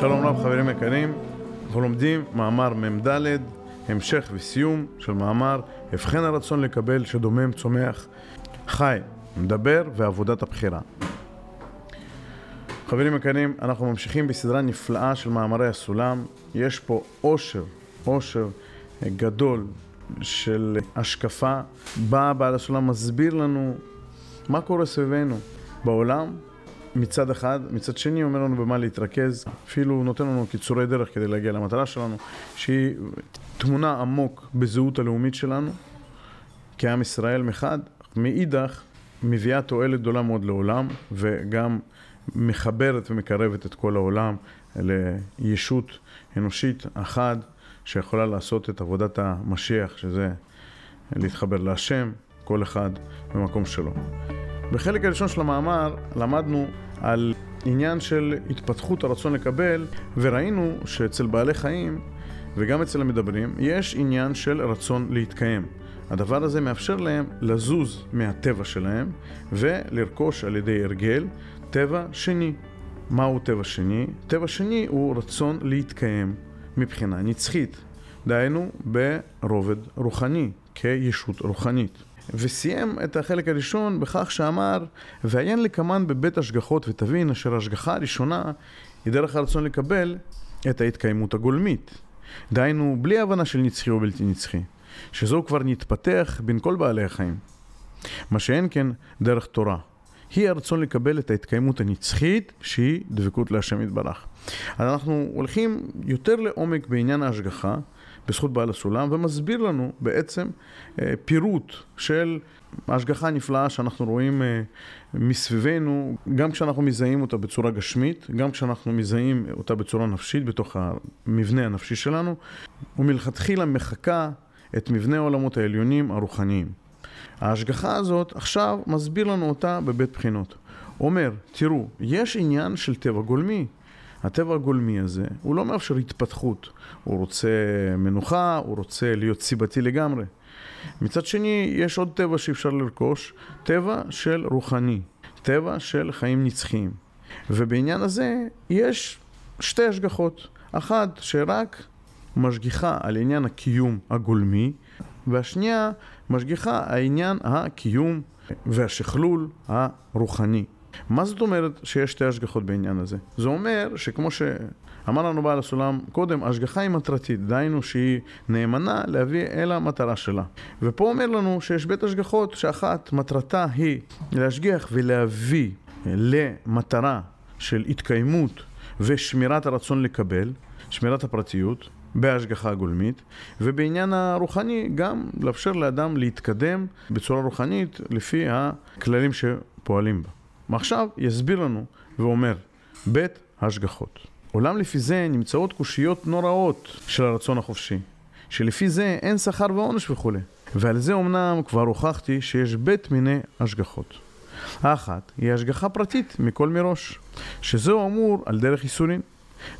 שלום רב חברים יקרים, אנחנו לומדים מאמר מ"ד, המשך וסיום של מאמר הבחן הרצון לקבל שדומם צומח חי, מדבר ועבודת הבחירה. חברים יקרים, אנחנו ממשיכים בסדרה נפלאה של מאמרי הסולם. יש פה עושר, עושר גדול של השקפה. בא בעל הסולם, מסביר לנו מה קורה סביבנו בעולם מצד אחד, מצד שני אומר לנו במה להתרכז, אפילו נותן לנו קיצורי דרך כדי להגיע למטרה שלנו, שהיא תמונה עמוק בזהות הלאומית שלנו, כעם ישראל מחד, מאידך מביאה תועלת גדולה מאוד לעולם, וגם מחברת ומקרבת את כל העולם לישות אנושית אחת שיכולה לעשות את עבודת המשיח, שזה להתחבר להשם, כל אחד במקום שלו. בחלק הראשון של המאמר למדנו על עניין של התפתחות הרצון לקבל, וראינו שאצל בעלי חיים וגם אצל המדברים יש עניין של רצון להתקיים. הדבר הזה מאפשר להם לזוז מהטבע שלהם ולרכוש על ידי הרגל טבע שני. מהו טבע שני? טבע שני הוא רצון להתקיים מבחינה נצחית, דהיינו ברובד רוחני, כישות רוחנית. וסיים את החלק הראשון בכך שאמר, ועיין לקמן בבית השגחות ותבין אשר ההשגחה הראשונה היא דרך הרצון לקבל את ההתקיימות הגולמית. דהיינו, בלי הבנה של נצחי או בלתי נצחי, שזו כבר נתפתח בין כל בעלי החיים. מה שאין כן דרך תורה. היא הרצון לקבל את ההתקיימות הנצחית שהיא דבקות להשם יתברך. אז אנחנו הולכים יותר לעומק בעניין ההשגחה בזכות בעל הסולם, ומסביר לנו בעצם אה, פירוט של ההשגחה הנפלאה שאנחנו רואים אה, מסביבנו, גם כשאנחנו מזהים אותה בצורה גשמית, גם כשאנחנו מזהים אותה בצורה נפשית, בתוך המבנה הנפשי שלנו, ומלכתחילה מחקה את מבנה העולמות העליונים הרוחניים. ההשגחה הזאת, עכשיו מסביר לנו אותה בבית בחינות. אומר, תראו, יש עניין של טבע גולמי. הטבע הגולמי הזה, הוא לא מאפשר התפתחות. הוא רוצה מנוחה, הוא רוצה להיות סיבתי לגמרי. מצד שני, יש עוד טבע שאפשר לרכוש, טבע של רוחני, טבע של חיים נצחיים. ובעניין הזה יש שתי השגחות. אחת שרק משגיחה על עניין הקיום הגולמי, והשנייה משגיחה על עניין הקיום והשכלול הרוחני. מה זאת אומרת שיש שתי השגחות בעניין הזה? זה אומר שכמו שאמר לנו בעל הסולם קודם, השגחה היא מטרתית, דהיינו שהיא נאמנה להביא אל המטרה שלה. ופה אומר לנו שיש בית השגחות שאחת מטרתה היא להשגיח ולהביא למטרה של התקיימות ושמירת הרצון לקבל, שמירת הפרטיות, בהשגחה הגולמית, ובעניין הרוחני גם לאפשר לאדם להתקדם בצורה רוחנית לפי הכללים שפועלים בה. ועכשיו יסביר לנו ואומר, בית השגחות. עולם לפי זה נמצאות קושיות נוראות של הרצון החופשי, שלפי זה אין שכר ועונש וכולי. ועל זה אמנם כבר הוכחתי שיש בית מיני השגחות. האחת היא השגחה פרטית מכל מראש, שזהו אמור על דרך ייסורין.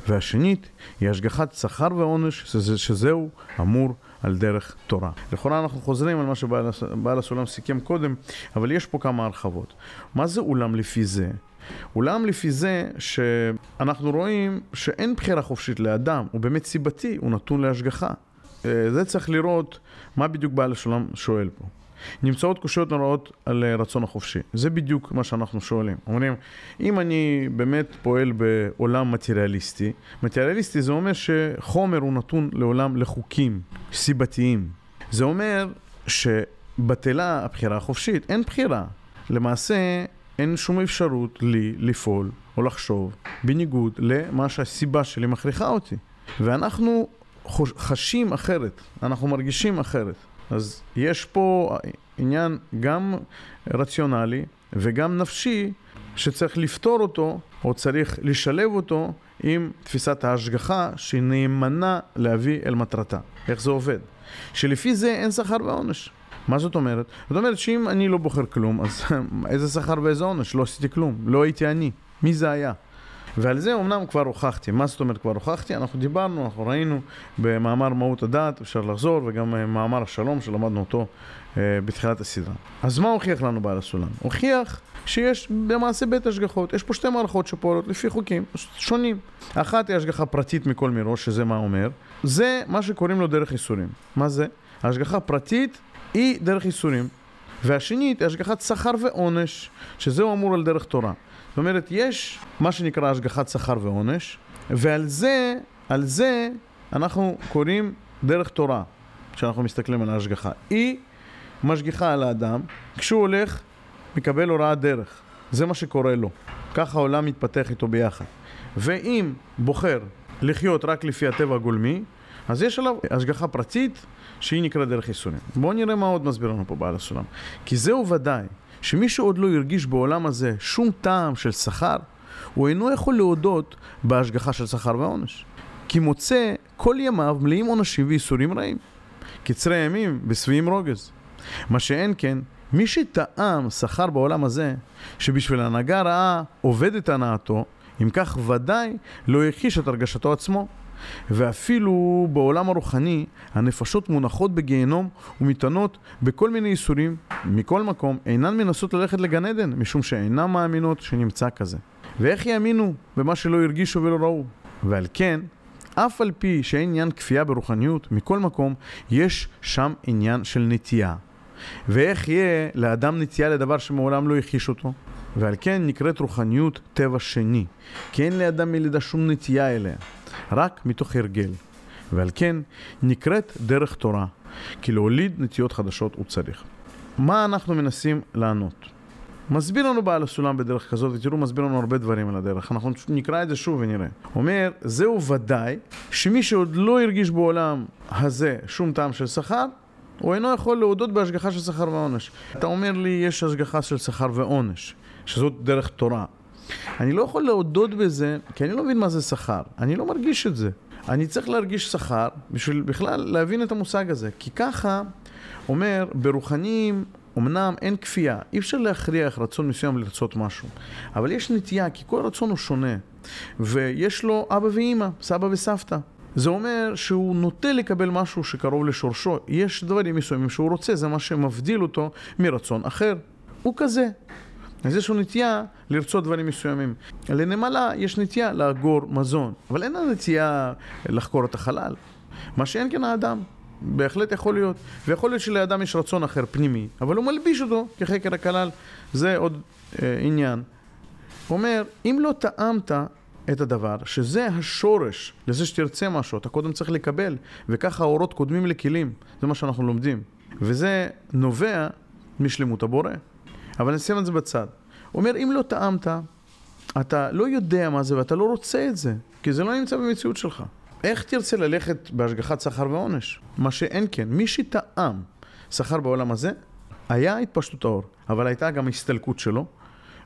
והשנית היא השגחת שכר ועונש, שזה, שזהו אמור על דרך תורה. לכאורה אנחנו חוזרים על מה שבעל הסולם סיכם קודם, אבל יש פה כמה הרחבות. מה זה אולם לפי זה? אולם לפי זה שאנחנו רואים שאין בחירה חופשית לאדם, הוא באמת סיבתי, הוא נתון להשגחה. אה, זה צריך לראות מה בדיוק בעל הסולם שואל פה. נמצאות קושיות נוראות על אה, רצון החופשי. זה בדיוק מה שאנחנו שואלים. אומרים, אם אני באמת פועל בעולם מטריאליסטי, מטריאליסטי זה אומר שחומר הוא נתון לעולם לחוקים סיבתיים. זה אומר שבטלה הבחירה החופשית, אין בחירה. למעשה, אין שום אפשרות לי לפעול או לחשוב בניגוד למה שהסיבה שלי מכריחה אותי. ואנחנו חשים אחרת, אנחנו מרגישים אחרת. אז יש פה עניין גם רציונלי וגם נפשי שצריך לפתור אותו, או צריך לשלב אותו עם תפיסת ההשגחה שהיא נאמנה להביא אל מטרתה. איך זה עובד? שלפי זה אין שכר ועונש. מה זאת אומרת? זאת אומרת שאם אני לא בוחר כלום, אז איזה שכר ואיזה עונש? לא עשיתי כלום, לא הייתי אני. מי זה היה? ועל זה אמנם כבר הוכחתי. מה זאת אומרת כבר הוכחתי? אנחנו דיברנו, אנחנו ראינו במאמר מהות הדת, אפשר לחזור, וגם מאמר השלום שלמדנו אותו אה, בתחילת הסדרה. אז מה הוכיח לנו בעל הסולם? הוכיח שיש למעשה בית השגחות. יש פה שתי מערכות שפועלות לפי חוקים שונים. אחת היא השגחה פרטית מכל מראש, שזה מה אומר. זה מה שקוראים לו דרך ייסורים. מה זה? השגחה פרטית היא דרך ייסורים. והשנית היא השגחת שכר ועונש, שזהו אמור על דרך תורה. זאת אומרת, יש מה שנקרא השגחת שכר ועונש, ועל זה, על זה אנחנו קוראים דרך תורה, כשאנחנו מסתכלים על ההשגחה. היא משגיחה על האדם, כשהוא הולך, מקבל הוראת דרך. זה מה שקורה לו. ככה העולם מתפתח איתו ביחד. ואם בוחר לחיות רק לפי הטבע הגולמי, אז יש עליו השגחה פרטית שהיא נקראת דרך ייסורים. בואו נראה מה עוד מסביר לנו פה בעל הסולם. כי זהו ודאי שמי שעוד לא הרגיש בעולם הזה שום טעם של שכר, הוא אינו יכול להודות בהשגחה של שכר ועונש. כי מוצא כל ימיו מלאים עונשים וייסורים רעים. קצרי ימים ושבעים רוגז. מה שאין כן, מי שטעם שכר בעולם הזה, שבשביל הנהגה רעה עובד את הנאתו, אם כך ודאי לא הכחיש את הרגשתו עצמו. ואפילו בעולם הרוחני, הנפשות מונחות בגיהנום ומטענות בכל מיני ייסורים, מכל מקום, אינן מנסות ללכת לגן עדן, משום שאינן מאמינות שנמצא כזה. ואיך יאמינו במה שלא הרגישו ולא ראו? ועל כן, אף על פי שאין עניין כפייה ברוחניות, מכל מקום יש שם עניין של נטייה. ואיך יהיה לאדם נטייה לדבר שמעולם לא הכחיש אותו? ועל כן נקראת רוחניות טבע שני, כי אין לאדם מלידה שום נטייה אליה. רק מתוך הרגל. ועל כן נקראת דרך תורה, כי להוליד נטיות חדשות הוא צריך. מה אנחנו מנסים לענות? מסביר לנו בעל הסולם בדרך כזאת, ותראו, מסביר לנו הרבה דברים על הדרך. אנחנו נקרא את זה שוב ונראה. אומר, זהו ודאי שמי שעוד לא הרגיש בעולם הזה שום טעם של שכר, הוא אינו יכול להודות בהשגחה של שכר ועונש. אתה אומר לי, יש השגחה של שכר ועונש, שזאת דרך תורה. אני לא יכול להודות בזה, כי אני לא מבין מה זה שכר. אני לא מרגיש את זה. אני צריך להרגיש שכר בשביל בכלל להבין את המושג הזה. כי ככה, אומר, ברוחניים אמנם אין כפייה, אי אפשר להכריח רצון מסוים לרצות משהו, אבל יש נטייה, כי כל רצון הוא שונה, ויש לו אבא ואימא, סבא וסבתא. זה אומר שהוא נוטה לקבל משהו שקרוב לשורשו. יש דברים מסוימים שהוא רוצה, זה מה שמבדיל אותו מרצון אחר. הוא כזה. אז יש לו נטייה לרצות דברים מסוימים. לנמלה יש נטייה לאגור מזון, אבל אין לה נטייה לחקור את החלל. מה שאין כן האדם. בהחלט יכול להיות. ויכול להיות שלאדם יש רצון אחר פנימי, אבל הוא מלביש אותו כחקר הכלל. זה עוד אה, עניין. הוא אומר, אם לא טעמת את הדבר, שזה השורש לזה שתרצה משהו, אתה קודם צריך לקבל, וככה האורות קודמים לכלים. זה מה שאנחנו לומדים. וזה נובע משלמות הבורא. אבל נשים את זה בצד. הוא אומר, אם לא טעמת, אתה לא יודע מה זה ואתה לא רוצה את זה, כי זה לא נמצא במציאות שלך. איך תרצה ללכת בהשגחת שכר ועונש? מה שאין כן, מי שטעם שכר בעולם הזה, היה התפשטות האור, אבל הייתה גם הסתלקות שלו,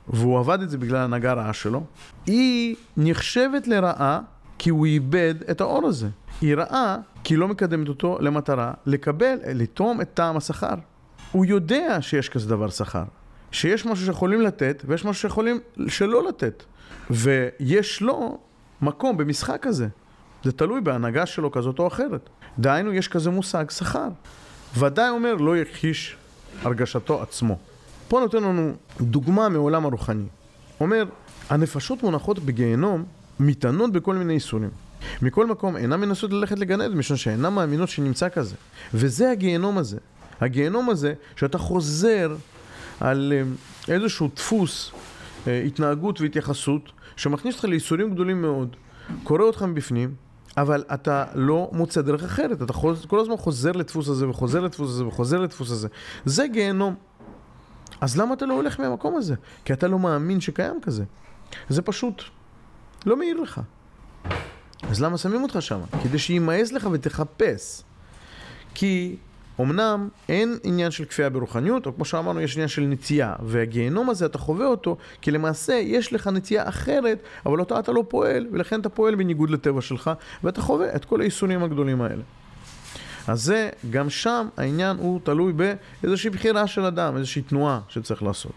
והוא עבד את זה בגלל הנהגה הרעה שלו, היא נחשבת לרעה כי הוא איבד את האור הזה. היא רעה כי היא לא מקדמת אותו למטרה לקבל, לתרום את טעם השכר. הוא יודע שיש כזה דבר שכר, שיש משהו שיכולים לתת ויש משהו שיכולים שלא לתת. ויש לו מקום במשחק הזה. זה תלוי בהנהגה שלו כזאת או אחרת. דהיינו, יש כזה מושג שכר. ודאי אומר, לא יכחיש הרגשתו עצמו. פה נותן לנו דוגמה מעולם הרוחני. אומר, הנפשות מונחות בגיהנום, מתענות בכל מיני איסורים. מכל מקום, אינן מנסות ללכת לגן עדן, משום שאינן מאמינות שנמצא כזה. וזה הגיהנום הזה. הגיהנום הזה, שאתה חוזר על אה, איזשהו דפוס אה, התנהגות והתייחסות, שמכניס אותך לייסורים גדולים מאוד, קורא אותך מבפנים, אבל אתה לא מוצא דרך אחרת, אתה כל הזמן חוזר לדפוס הזה וחוזר לדפוס הזה וחוזר לדפוס הזה. זה גיהנום. אז למה אתה לא הולך מהמקום הזה? כי אתה לא מאמין שקיים כזה. זה פשוט לא מעיר לך. אז למה שמים אותך שם? כדי שימאס לך ותחפש. כי אמנם אין עניין של כפייה ברוחניות, או כמו שאמרנו, יש עניין של נטייה. והגיהנום הזה, אתה חווה אותו, כי למעשה יש לך נטייה אחרת, אבל אותה אתה לא פועל, ולכן אתה פועל בניגוד לטבע שלך, ואתה חווה את כל הייסונים הגדולים האלה. אז זה, גם שם העניין הוא תלוי באיזושהי בחירה של אדם, איזושהי תנועה שצריך לעשות.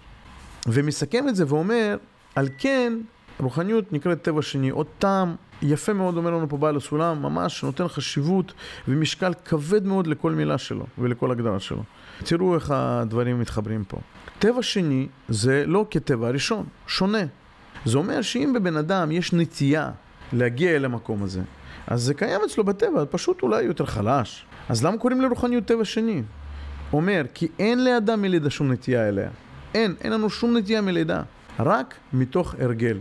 ומסכם את זה ואומר, על כן רוחניות נקראת טבע שני. עוד טעם יפה מאוד אומר לנו פה בעל הסולם, ממש נותן חשיבות ומשקל כבד מאוד לכל מילה שלו ולכל הגדרה שלו. תראו איך הדברים מתחברים פה. טבע שני זה לא כטבע הראשון, שונה. זה אומר שאם בבן אדם יש נטייה להגיע אל המקום הזה, אז זה קיים אצלו בטבע, פשוט אולי יותר חלש. אז למה קוראים לרוחניות טבע שני? אומר, כי אין לאדם מלידה שום נטייה אליה. אין, אין לנו שום נטייה מלידה. רק מתוך הרגל.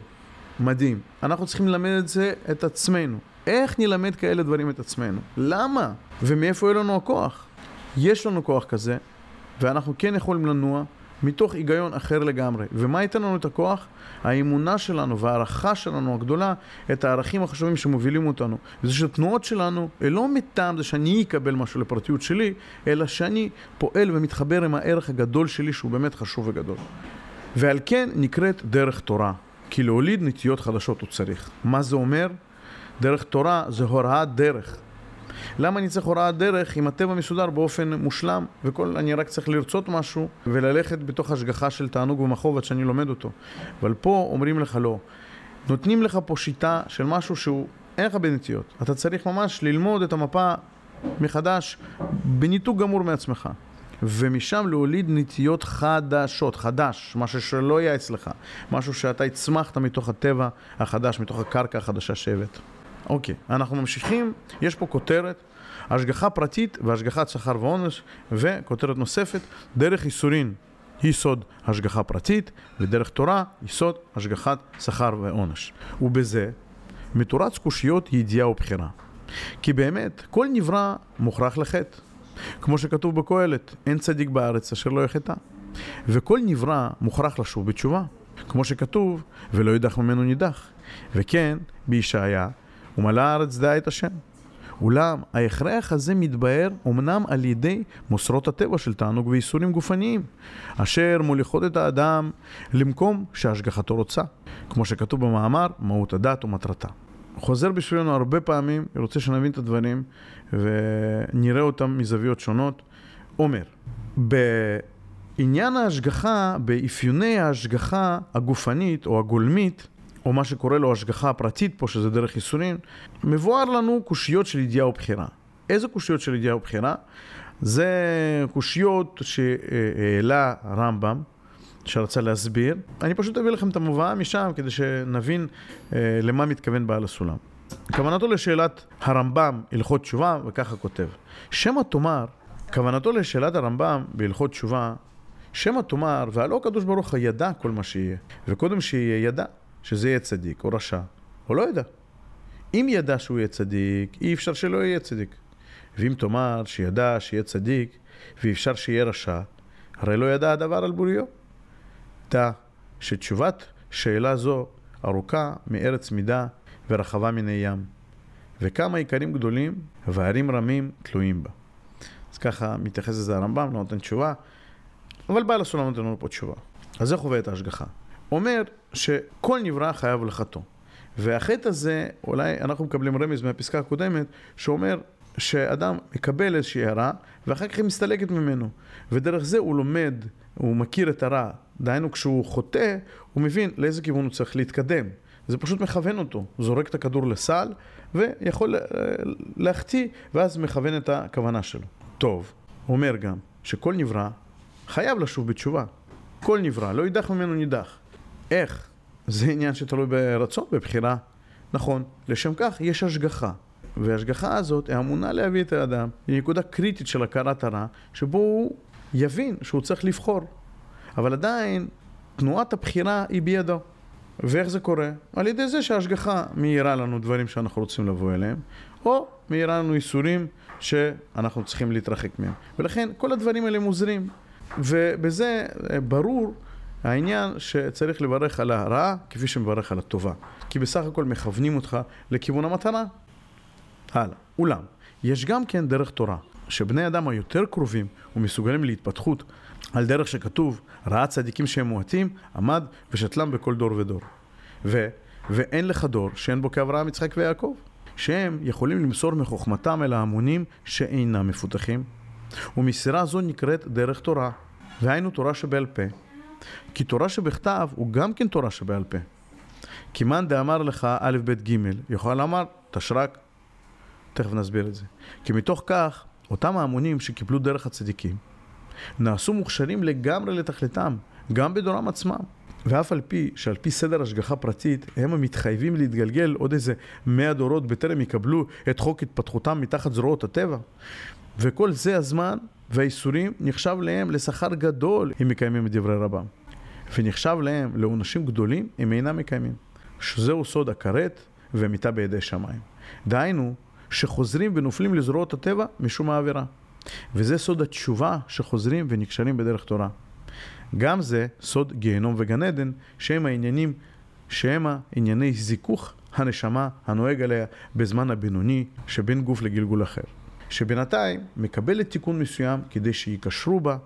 מדהים. אנחנו צריכים ללמד את זה את עצמנו. איך נלמד כאלה דברים את עצמנו? למה? ומאיפה יהיה לנו הכוח? יש לנו כוח כזה, ואנחנו כן יכולים לנוע מתוך היגיון אחר לגמרי. ומה ייתן לנו את הכוח? האמונה שלנו וההערכה שלנו הגדולה, את הערכים החשובים שמובילים אותנו. וזה שהתנועות שלנו, לא מטעם זה שאני אקבל משהו לפרטיות שלי, אלא שאני פועל ומתחבר עם הערך הגדול שלי, שהוא באמת חשוב וגדול. ועל כן נקראת דרך תורה. כי להוליד נטיות חדשות הוא צריך. מה זה אומר? דרך תורה זה הוראת דרך. למה אני צריך הוראת דרך אם הטבע מסודר באופן מושלם וכל, אני רק צריך לרצות משהו וללכת בתוך השגחה של תענוג ומחוב עד שאני לומד אותו. אבל פה אומרים לך לא. נותנים לך פה שיטה של משהו שהוא, אין לך בנטיות. אתה צריך ממש ללמוד את המפה מחדש בניתוק גמור מעצמך. ומשם להוליד נטיות חדשות, חדש, משהו שלא היה אצלך, משהו שאתה הצמחת מתוך הטבע החדש, מתוך הקרקע החדשה שהבאת. אוקיי, אנחנו ממשיכים, יש פה כותרת, השגחה פרטית והשגחת שכר ועונש, וכותרת נוספת, דרך ייסורין היא סוד השגחה פרטית, ודרך תורה היא סוד השגחת שכר ועונש. ובזה מתורץ קושיות ידיעה ובחירה. כי באמת, כל נברא מוכרח לחטא. כמו שכתוב בקהלת, אין צדיק בארץ אשר לא יחטא. וכל נברא מוכרח לשוב בתשובה. כמו שכתוב, ולא יידח ממנו נידח. וכן, בישעיה, ומלא הארץ דעה את השם. אולם ההכרח הזה מתבהר אמנם על ידי מוסרות הטבע של תענוג וייסורים גופניים, אשר מוליכות את האדם למקום שהשגחתו רוצה, כמו שכתוב במאמר, מהות הדת ומטרתה. חוזר בשבילנו הרבה פעמים, רוצה שנבין את הדברים ונראה אותם מזוויות שונות. אומר, בעניין ההשגחה, באפיוני ההשגחה הגופנית או הגולמית, או מה שקורא לו השגחה הפרטית פה, שזה דרך ייסורים, מבואר לנו קושיות של ידיעה ובחירה. איזה קושיות של ידיעה ובחירה? זה קושיות שהעלה רמב"ם, שרצה להסביר. אני פשוט אביא לכם את המובאה משם כדי שנבין אה, למה מתכוון בעל הסולם. כוונתו לשאלת הרמב"ם, הלכות תשובה, וככה כותב. שמא תאמר, כוונתו לשאלת הרמב"ם בהלכות תשובה, שמא תאמר, והלא הקדוש ברוך הוא ידע כל מה שיהיה, וקודם שיהיה ידע שזה יהיה צדיק או רשע, או לא ידע. אם ידע שהוא יהיה צדיק, אי אפשר שלא יהיה צדיק. ואם תאמר שידע שיהיה צדיק, ואי אפשר שיהיה רשע, הרי לא ידע הדבר על בוריו. דע שתשובת שאלה זו ארוכה מארץ מידה ורחבה מן הים, וכמה עיקרים גדולים וערים רמים תלויים בה. אז ככה מתייחס לזה הרמב"ם, לא נותן תשובה, אבל בעל הסולם נותן לנו פה תשובה. אז זה חווה את ההשגחה. אומר שכל נברא חייב לחטוא. והחטא הזה, אולי אנחנו מקבלים רמז מהפסקה הקודמת, שאומר שאדם מקבל איזושהי הערה, ואחר כך היא מסתלקת ממנו. ודרך זה הוא לומד, הוא מכיר את הרע. דהיינו, כשהוא חוטא, הוא מבין לאיזה כיוון הוא צריך להתקדם. זה פשוט מכוון אותו, זורק את הכדור לסל, ויכול אה, להחטיא, ואז מכוון את הכוונה שלו. טוב, הוא אומר גם שכל נברא חייב לשוב בתשובה. כל נברא, לא יידח ממנו נידח. איך? זה עניין שתלוי ברצון, בבחירה. נכון, לשם כך יש השגחה. וההשגחה הזאת היא אמונה להביא את האדם לנקודה קריטית של הכרת הרע, שבו הוא יבין שהוא צריך לבחור. אבל עדיין, תנועת הבחירה היא בידו. ואיך זה קורה? על ידי זה שההשגחה מאירה לנו דברים שאנחנו רוצים לבוא אליהם, או מאירה לנו איסורים שאנחנו צריכים להתרחק מהם. ולכן כל הדברים האלה מוזרים. ובזה אה, ברור העניין שצריך לברך על הרעה כפי שמברך על הטובה. כי בסך הכל מכוונים אותך לכיוון המטרה. הלאה. אולם, יש גם כן דרך תורה, שבני אדם היותר קרובים ומסוגלים להתפתחות על דרך שכתוב, ראה צדיקים שהם מועטים, עמד ושתלם בכל דור ודור. ו, ואין לך דור שאין בו כאברהם, יצחק ויעקב, שהם יכולים למסור מחוכמתם אל ההמונים שאינם מפותחים. ומסירה זו נקראת דרך תורה, והיינו תורה שבעל פה. כי תורה שבכתב הוא גם כן תורה שבעל פה. כי מאן דאמר לך א', ב', ג', יכול לומר תשרק, תכף נסביר את זה. כי מתוך כך, אותם ההמונים שקיבלו דרך הצדיקים, נעשו מוכשרים לגמרי לתכליתם, גם בדורם עצמם. ואף על פי שעל פי סדר השגחה פרטית, הם המתחייבים להתגלגל עוד איזה מאה דורות בטרם יקבלו את חוק התפתחותם מתחת זרועות הטבע. וכל זה הזמן והאיסורים נחשב להם לשכר גדול אם מקיימים את דברי רבם. ונחשב להם לעונשים גדולים אם אינם מקיימים. שזהו סוד הכרת ומיתה בידי שמיים. דהיינו, שחוזרים ונופלים לזרועות הטבע משום העבירה. וזה סוד התשובה שחוזרים ונקשרים בדרך תורה. גם זה סוד גיהנום וגן עדן, שהם העניינים, שהם הענייני זיכוך הנשמה הנוהג עליה בזמן הבינוני שבין גוף לגלגול אחר. שבינתיים מקבלת תיקון מסוים כדי שיקשרו בה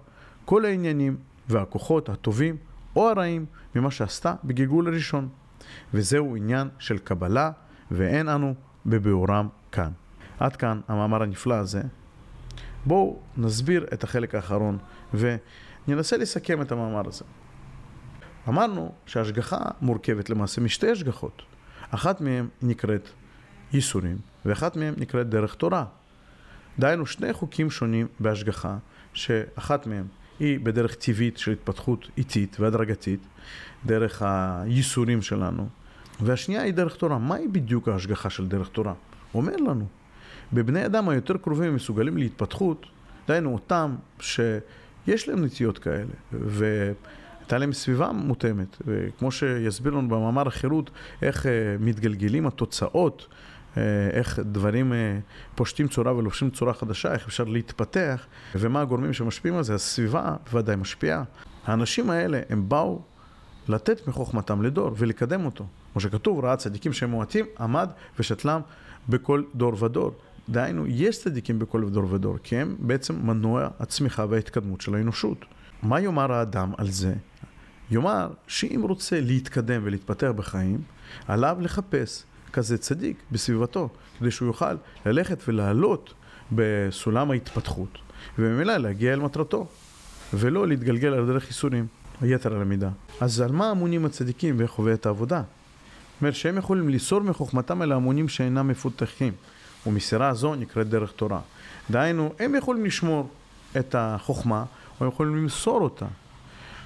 כל העניינים והכוחות הטובים או הרעים ממה שעשתה בגלגול הראשון. וזהו עניין של קבלה, ואין אנו בביאורם כאן. עד כאן המאמר הנפלא הזה. בואו נסביר את החלק האחרון וננסה לסכם את המאמר הזה. אמרנו שהשגחה מורכבת למעשה משתי השגחות. אחת מהן נקראת ייסורים, ואחת מהן נקראת דרך תורה. דהיינו שני חוקים שונים בהשגחה, שאחת מהם היא בדרך טבעית של התפתחות איטית והדרגתית, דרך הייסורים שלנו, והשנייה היא דרך תורה. מהי בדיוק ההשגחה של דרך תורה? אומר לנו, בבני אדם היותר קרובים ומסוגלים להתפתחות, דהיינו אותם שיש להם נטיות כאלה, והייתה להם סביבה מותאמת, וכמו שיסביר לנו במאמר החירות, איך אה, מתגלגלים התוצאות אה, איך דברים אה, פושטים צורה ולובשים צורה חדשה, איך אפשר להתפתח, ומה הגורמים שמשפיעים על זה. הסביבה בוודאי משפיעה. האנשים האלה, הם באו לתת מחוכמתם לדור ולקדם אותו. כמו שכתוב, ראה צדיקים שהם מועטים, עמד ושתלם בכל דור ודור. דהיינו, יש צדיקים בכל דור ודור, כי הם בעצם מנוע הצמיחה וההתקדמות של האנושות. מה יאמר האדם על זה? יאמר שאם רוצה להתקדם ולהתפתח בחיים, עליו לחפש כזה צדיק בסביבתו, כדי שהוא יוכל ללכת ולעלות בסולם ההתפתחות, וממילא להגיע אל מטרתו, ולא להתגלגל על דרך ייסורים, היתר על המידה. אז על מה אמונים הצדיקים וחווה את העבודה? זאת אומרת שהם יכולים ליסור מחוכמתם אל ההמונים שאינם מפותחים, ומסירה זו נקראת דרך תורה. דהיינו, הם יכולים לשמור את החוכמה, או הם יכולים למסור אותה.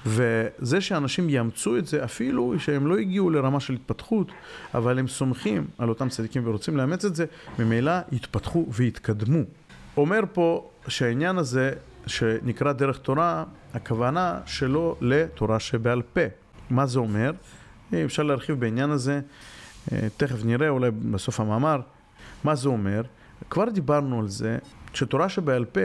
וזה שאנשים יאמצו את זה, אפילו שהם לא הגיעו לרמה של התפתחות, אבל הם סומכים על אותם צדיקים ורוצים לאמץ את זה, ממילא יתפתחו ויתקדמו. אומר פה שהעניין הזה, שנקרא דרך תורה, הכוונה שלו לתורה שבעל פה. מה זה אומר? אפשר להרחיב בעניין הזה, תכף נראה אולי בסוף המאמר, מה זה אומר. כבר דיברנו על זה, שתורה שבעל פה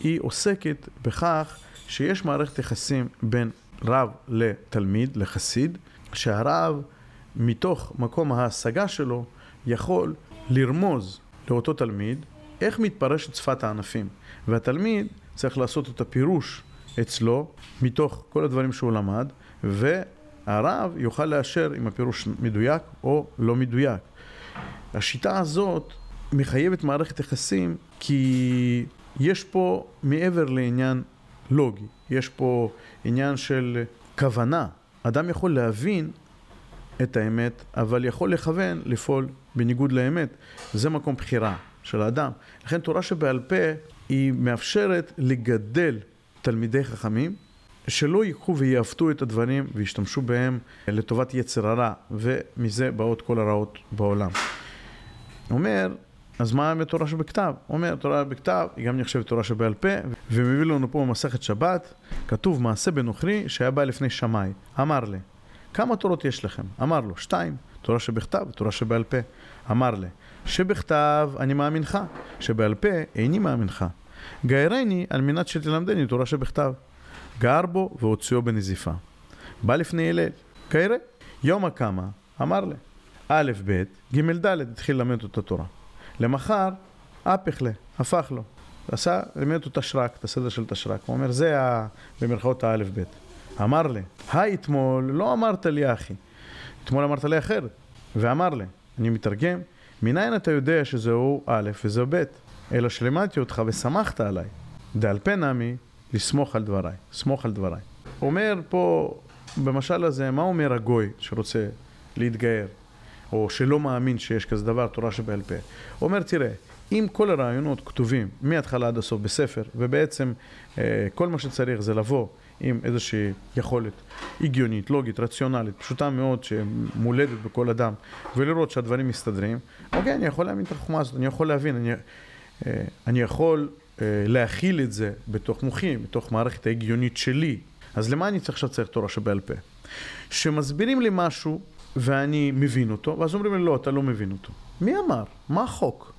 היא עוסקת בכך שיש מערכת יחסים בין רב לתלמיד, לחסיד, שהרב מתוך מקום ההשגה שלו יכול לרמוז לאותו תלמיד איך מתפרשת שפת הענפים. והתלמיד צריך לעשות את הפירוש אצלו מתוך כל הדברים שהוא למד, והרב יוכל לאשר אם הפירוש מדויק או לא מדויק. השיטה הזאת מחייבת מערכת יחסים כי יש פה מעבר לעניין לוגי, יש פה עניין של כוונה. אדם יכול להבין את האמת, אבל יכול לכוון לפעול בניגוד לאמת. זה מקום בחירה של האדם. לכן תורה שבעל פה היא מאפשרת לגדל תלמידי חכמים שלא ייקחו ויעוותו את הדברים וישתמשו בהם לטובת יצר הרע, ומזה באות כל הרעות בעולם. אומר, אז מה עם תורה שבכתב? אומר, תורה בכתב היא גם נחשבת תורה שבעל פה, ומביא לנו פה במסכת שבת, כתוב מעשה בנוכרי שהיה בא לפני שמאי. אמר לי, כמה תורות יש לכם? אמר לו, שתיים, תורה שבכתב ותורה שבעל פה. אמר לי, שבכתב אני מאמינך, שבעל פה איני מאמינך. גיירני על מנת שתלמדני תורה שבכתב. גר בו והוציאו בנזיפה. בא לפני הלל, גיירי, יום הקמה, אמר לי, א', ב', ג', ד', התחיל ללמד אותה תורה. למחר, אפכלה, הפך לו. עשה, לימד אותו תשרק, את הסדר של תשרק. הוא אומר, זה ה... במרכאות האלף-בית. אמר לי, היי אתמול, לא אמרת לי אחי. אתמול אמרת לי אחרת. ואמר לי, אני מתרגם, מניין אתה יודע שזהו א' וזהו ב', אלא שלימדתי אותך ושמחת עליי. דעל פה נמי, לסמוך על דבריי. סמוך על דבריי. אומר פה, במשל הזה, מה אומר הגוי שרוצה להתגייר, או שלא מאמין שיש כזה דבר, תורה שבעל פה. הוא אומר, תראה, אם כל הרעיונות כתובים מההתחלה עד הסוף בספר, ובעצם אה, כל מה שצריך זה לבוא עם איזושהי יכולת הגיונית, לוגית, רציונלית, פשוטה מאוד, שמולדת בכל אדם, ולראות שהדברים מסתדרים, אוקיי, אני יכול להאמין את החוכמה הזאת, אני יכול להבין, אני, אה, אני יכול להכיל את זה בתוך מוחי, בתוך מערכת ההגיונית שלי. אז למה אני עכשיו צריך תורה שבעל פה? שמסבירים לי משהו ואני מבין אותו, ואז אומרים לי, לא, אתה לא מבין אותו. מי אמר? מה החוק?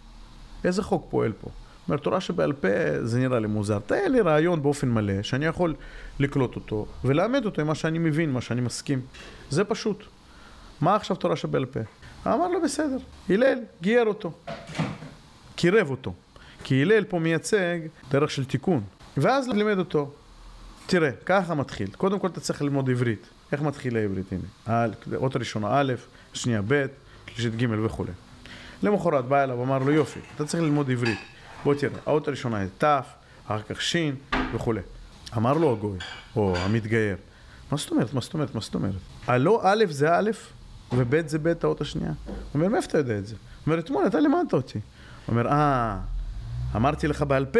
איזה חוק פועל פה? אומר, תורה שבעל פה זה נראה לי מוזר. תן לי רעיון באופן מלא, שאני יכול לקלוט אותו, ולאמד אותו עם מה שאני מבין, מה שאני מסכים. זה פשוט. מה עכשיו תורה שבעל פה? אמר לו, בסדר. הלל גייר אותו. קירב אותו. כי הלל פה מייצג דרך של תיקון. ואז לימד אותו. תראה, ככה מתחיל. קודם כל אתה צריך ללמוד עברית. איך מתחילה עברית? הנה. אות הראשונה א', שנייה ב', שלישית ג' וכולי. למחרת בא אליו, אמר לו יופי, אתה צריך ללמוד עברית. בוא תראה, האות הראשונה היא ת', אחר כך ש' וכולי. אמר לו הגוי, או המתגייר, מה זאת אומרת, מה זאת אומרת, מה זאת אומרת? הלא א' זה א', וב' זה ב' האות השנייה. הוא אומר, מאיפה אתה יודע את זה? הוא אומר, אתמול אתה לימדת אותי. הוא אומר, אה, אמרתי לך בעל פה.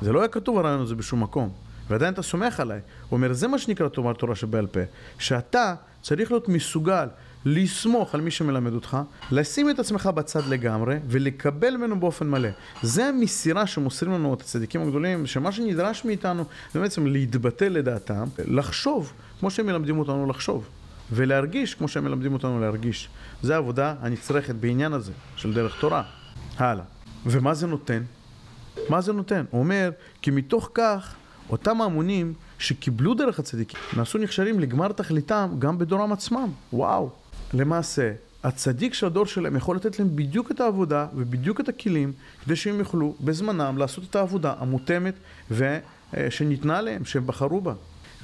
זה לא היה כתוב הרעיון הזה בשום מקום. ועדיין אתה סומך עליי. הוא אומר, זה מה שנקרא תאמר תורה שבעל פה. שאתה צריך להיות מסוגל לסמוך על מי שמלמד אותך, לשים את עצמך בצד לגמרי ולקבל ממנו באופן מלא. זה המסירה שמוסרים לנו את הצדיקים הגדולים, שמה שנדרש מאיתנו זה בעצם להתבטא לדעתם, לחשוב כמו שהם מלמדים אותנו לחשוב, ולהרגיש כמו שהם מלמדים אותנו להרגיש. זו העבודה הנצרכת בעניין הזה של דרך תורה. הלאה. ומה זה נותן? מה זה נותן? הוא אומר, כי מתוך כך אותם ההמונים שקיבלו דרך הצדיקים נעשו נכשלים לגמר תכליתם גם בדורם עצמם. וואו. למעשה, הצדיק של הדור שלהם יכול לתת להם בדיוק את העבודה ובדיוק את הכלים כדי שהם יוכלו בזמנם לעשות את העבודה המותאמת ושניתנה להם, שהם בחרו בה.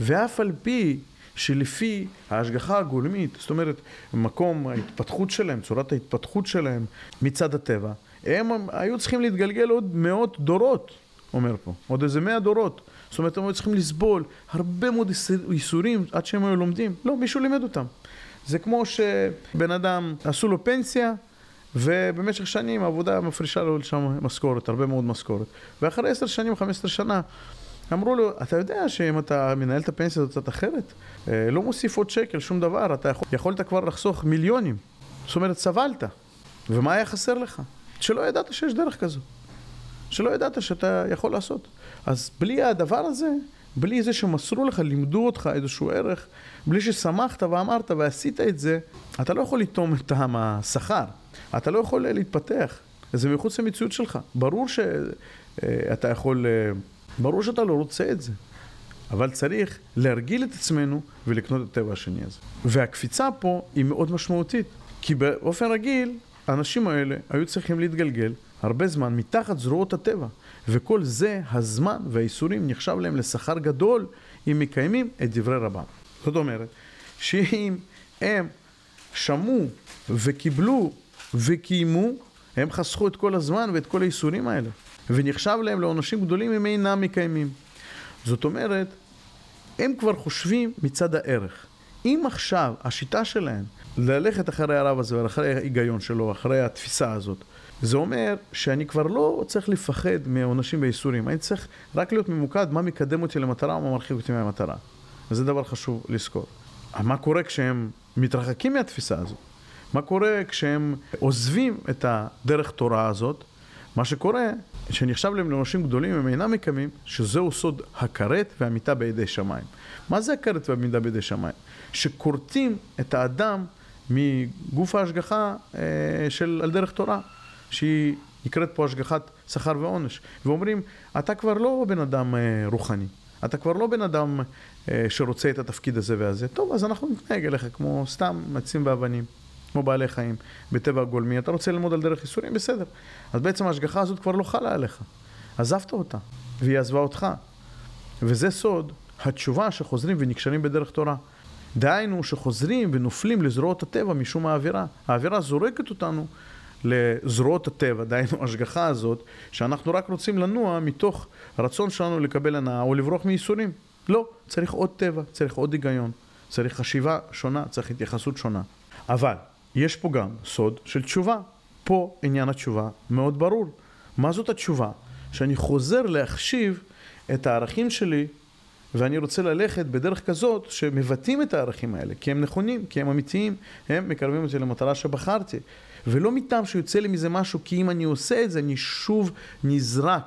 ואף על פי שלפי ההשגחה הגולמית, זאת אומרת, מקום ההתפתחות שלהם, צורת ההתפתחות שלהם מצד הטבע, הם היו צריכים להתגלגל עוד מאות דורות, אומר פה, עוד איזה מאה דורות. זאת אומרת, הם היו צריכים לסבול הרבה מאוד ייסורים עד שהם היו לומדים. לא, מישהו לימד אותם. זה כמו שבן אדם, עשו לו פנסיה, ובמשך שנים העבודה מפרישה לו לשם משכורת, הרבה מאוד משכורת. ואחרי עשר שנים, חמש עשרה שנה, אמרו לו, אתה יודע שאם אתה מנהל את הפנסיה הזאת קצת אחרת, אה, לא מוסיף עוד שקל, שום דבר, אתה יכול, יכולת כבר לחסוך מיליונים. זאת אומרת, סבלת. ומה היה חסר לך? שלא ידעת שיש דרך כזו. שלא ידעת שאתה יכול לעשות. אז בלי הדבר הזה, בלי זה שמסרו לך, לימדו אותך איזשהו ערך, בלי ששמחת ואמרת ועשית את זה, אתה לא יכול לטעום את טעם השכר. אתה לא יכול להתפתח. זה מחוץ למציאות שלך. ברור שאתה יכול, ברור שאתה לא רוצה את זה. אבל צריך להרגיל את עצמנו ולקנות את הטבע השני הזה. והקפיצה פה היא מאוד משמעותית. כי באופן רגיל, האנשים האלה היו צריכים להתגלגל הרבה זמן מתחת זרועות הטבע. וכל זה, הזמן והאיסורים נחשב להם לשכר גדול אם מקיימים את דברי רבם. זאת אומרת, שאם הם שמעו וקיבלו וקיימו, הם חסכו את כל הזמן ואת כל האיסורים האלה. ונחשב להם לעונשים גדולים אם אינם מקיימים. זאת אומרת, הם כבר חושבים מצד הערך. אם עכשיו השיטה שלהם ללכת אחרי הרב הזה ואחרי ההיגיון שלו, אחרי התפיסה הזאת, זה אומר שאני כבר לא צריך לפחד מעונשים וייסורים, אני צריך רק להיות ממוקד מה מקדם אותי למטרה ומה מרחיק אותי מהמטרה. וזה דבר חשוב לזכור. מה קורה כשהם מתרחקים מהתפיסה הזאת? מה קורה כשהם עוזבים את הדרך תורה הזאת? מה שקורה, שנחשב להם לאנשים גדולים, הם אינם מקיימים, שזהו סוד הכרת והמיטה בידי שמיים. מה זה הכרת והמיטה בידי שמיים? שכורתים את האדם מגוף ההשגחה אה, של על דרך תורה. שהיא נקראת פה השגחת שכר ועונש, ואומרים, אתה כבר לא בן אדם אה, רוחני, אתה כבר לא בן אדם אה, שרוצה את התפקיד הזה והזה, טוב, אז אנחנו נתנהג אליך כמו סתם מצים באבנים, כמו בעלי חיים, בטבע הגולמי, אתה רוצה ללמוד על דרך ייסורים, בסדר. אז בעצם ההשגחה הזאת כבר לא חלה עליך, עזבת אותה, והיא עזבה אותך. וזה סוד התשובה שחוזרים ונקשרים בדרך תורה. דהיינו שחוזרים ונופלים לזרועות הטבע משום האווירה. האווירה זורקת אותנו לזרועות הטבע, דהיינו ההשגחה הזאת, שאנחנו רק רוצים לנוע מתוך הרצון שלנו לקבל הנאה או לברוח מייסורים. לא, צריך עוד טבע, צריך עוד היגיון, צריך חשיבה שונה, צריך התייחסות שונה. אבל יש פה גם סוד של תשובה. פה עניין התשובה מאוד ברור. מה זאת התשובה? שאני חוזר להחשיב את הערכים שלי ואני רוצה ללכת בדרך כזאת שמבטאים את הערכים האלה, כי הם נכונים, כי הם אמיתיים, הם מקרבים אותי למטרה שבחרתי. ולא מטעם שיוצא לי מזה משהו, כי אם אני עושה את זה, אני שוב נזרק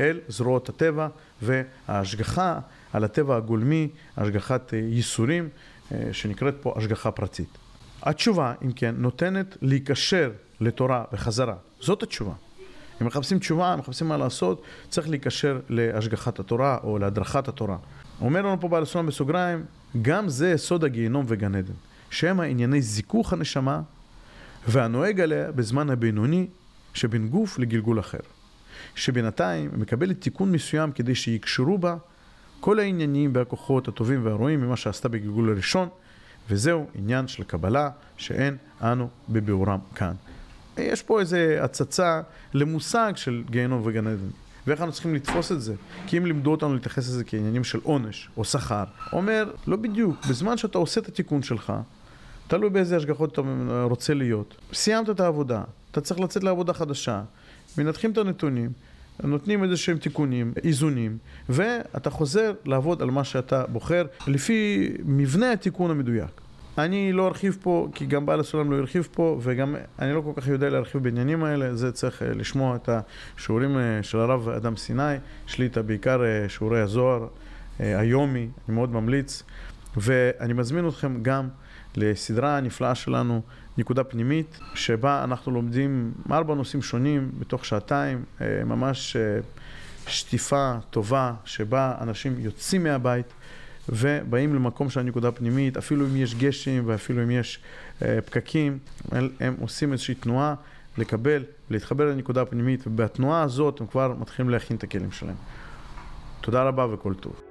אל זרועות הטבע וההשגחה על הטבע הגולמי, השגחת ייסורים, אה, שנקראת פה השגחה פרטית. התשובה, אם כן, נותנת להיקשר לתורה בחזרה. זאת התשובה. אם מחפשים תשובה, מחפשים מה לעשות, צריך להיקשר להשגחת התורה או להדרכת התורה. אומר לנו פה בעל הסולם בסוגריים, גם זה סוד הגיהנום וגן עדן, שהם הענייני זיכוך הנשמה והנוהג עליה בזמן הבינוני שבין גוף לגלגול אחר. שבינתיים מקבלת תיקון מסוים כדי שיקשרו בה כל העניינים והכוחות הטובים והרועים ממה שעשתה בגלגול הראשון, וזהו עניין של קבלה שאין אנו בביאורם כאן. יש פה איזה הצצה למושג של גיהנום וגן עדן. ואיך אנחנו צריכים לתפוס את זה? כי אם לימדו אותנו להתייחס לזה כעניינים של עונש או שכר, אומר, לא בדיוק, בזמן שאתה עושה את התיקון שלך, תלוי באיזה השגחות אתה רוצה להיות. סיימת את העבודה, אתה צריך לצאת לעבודה חדשה, מנתחים את הנתונים, נותנים איזה שהם תיקונים, איזונים, ואתה חוזר לעבוד על מה שאתה בוחר לפי מבנה התיקון המדויק. אני לא ארחיב פה, כי גם בעל הסולם לא הרחיב פה, וגם אני לא כל כך יודע להרחיב בעניינים האלה, זה צריך אה, לשמוע את השיעורים אה, של הרב אדם סיני, יש לי את בעיקר אה, שיעורי הזוהר היומי, אני מאוד ממליץ, ואני מזמין אתכם גם לסדרה הנפלאה שלנו, נקודה פנימית, שבה אנחנו לומדים ארבע נושאים שונים בתוך שעתיים, ממש שטיפה טובה, שבה אנשים יוצאים מהבית. ובאים למקום של הנקודה הפנימית, אפילו אם יש גשם ואפילו אם יש אה, פקקים, הם עושים איזושהי תנועה לקבל, להתחבר לנקודה הפנימית, ובתנועה הזאת הם כבר מתחילים להכין את הכלים שלהם. תודה רבה וכל טוב.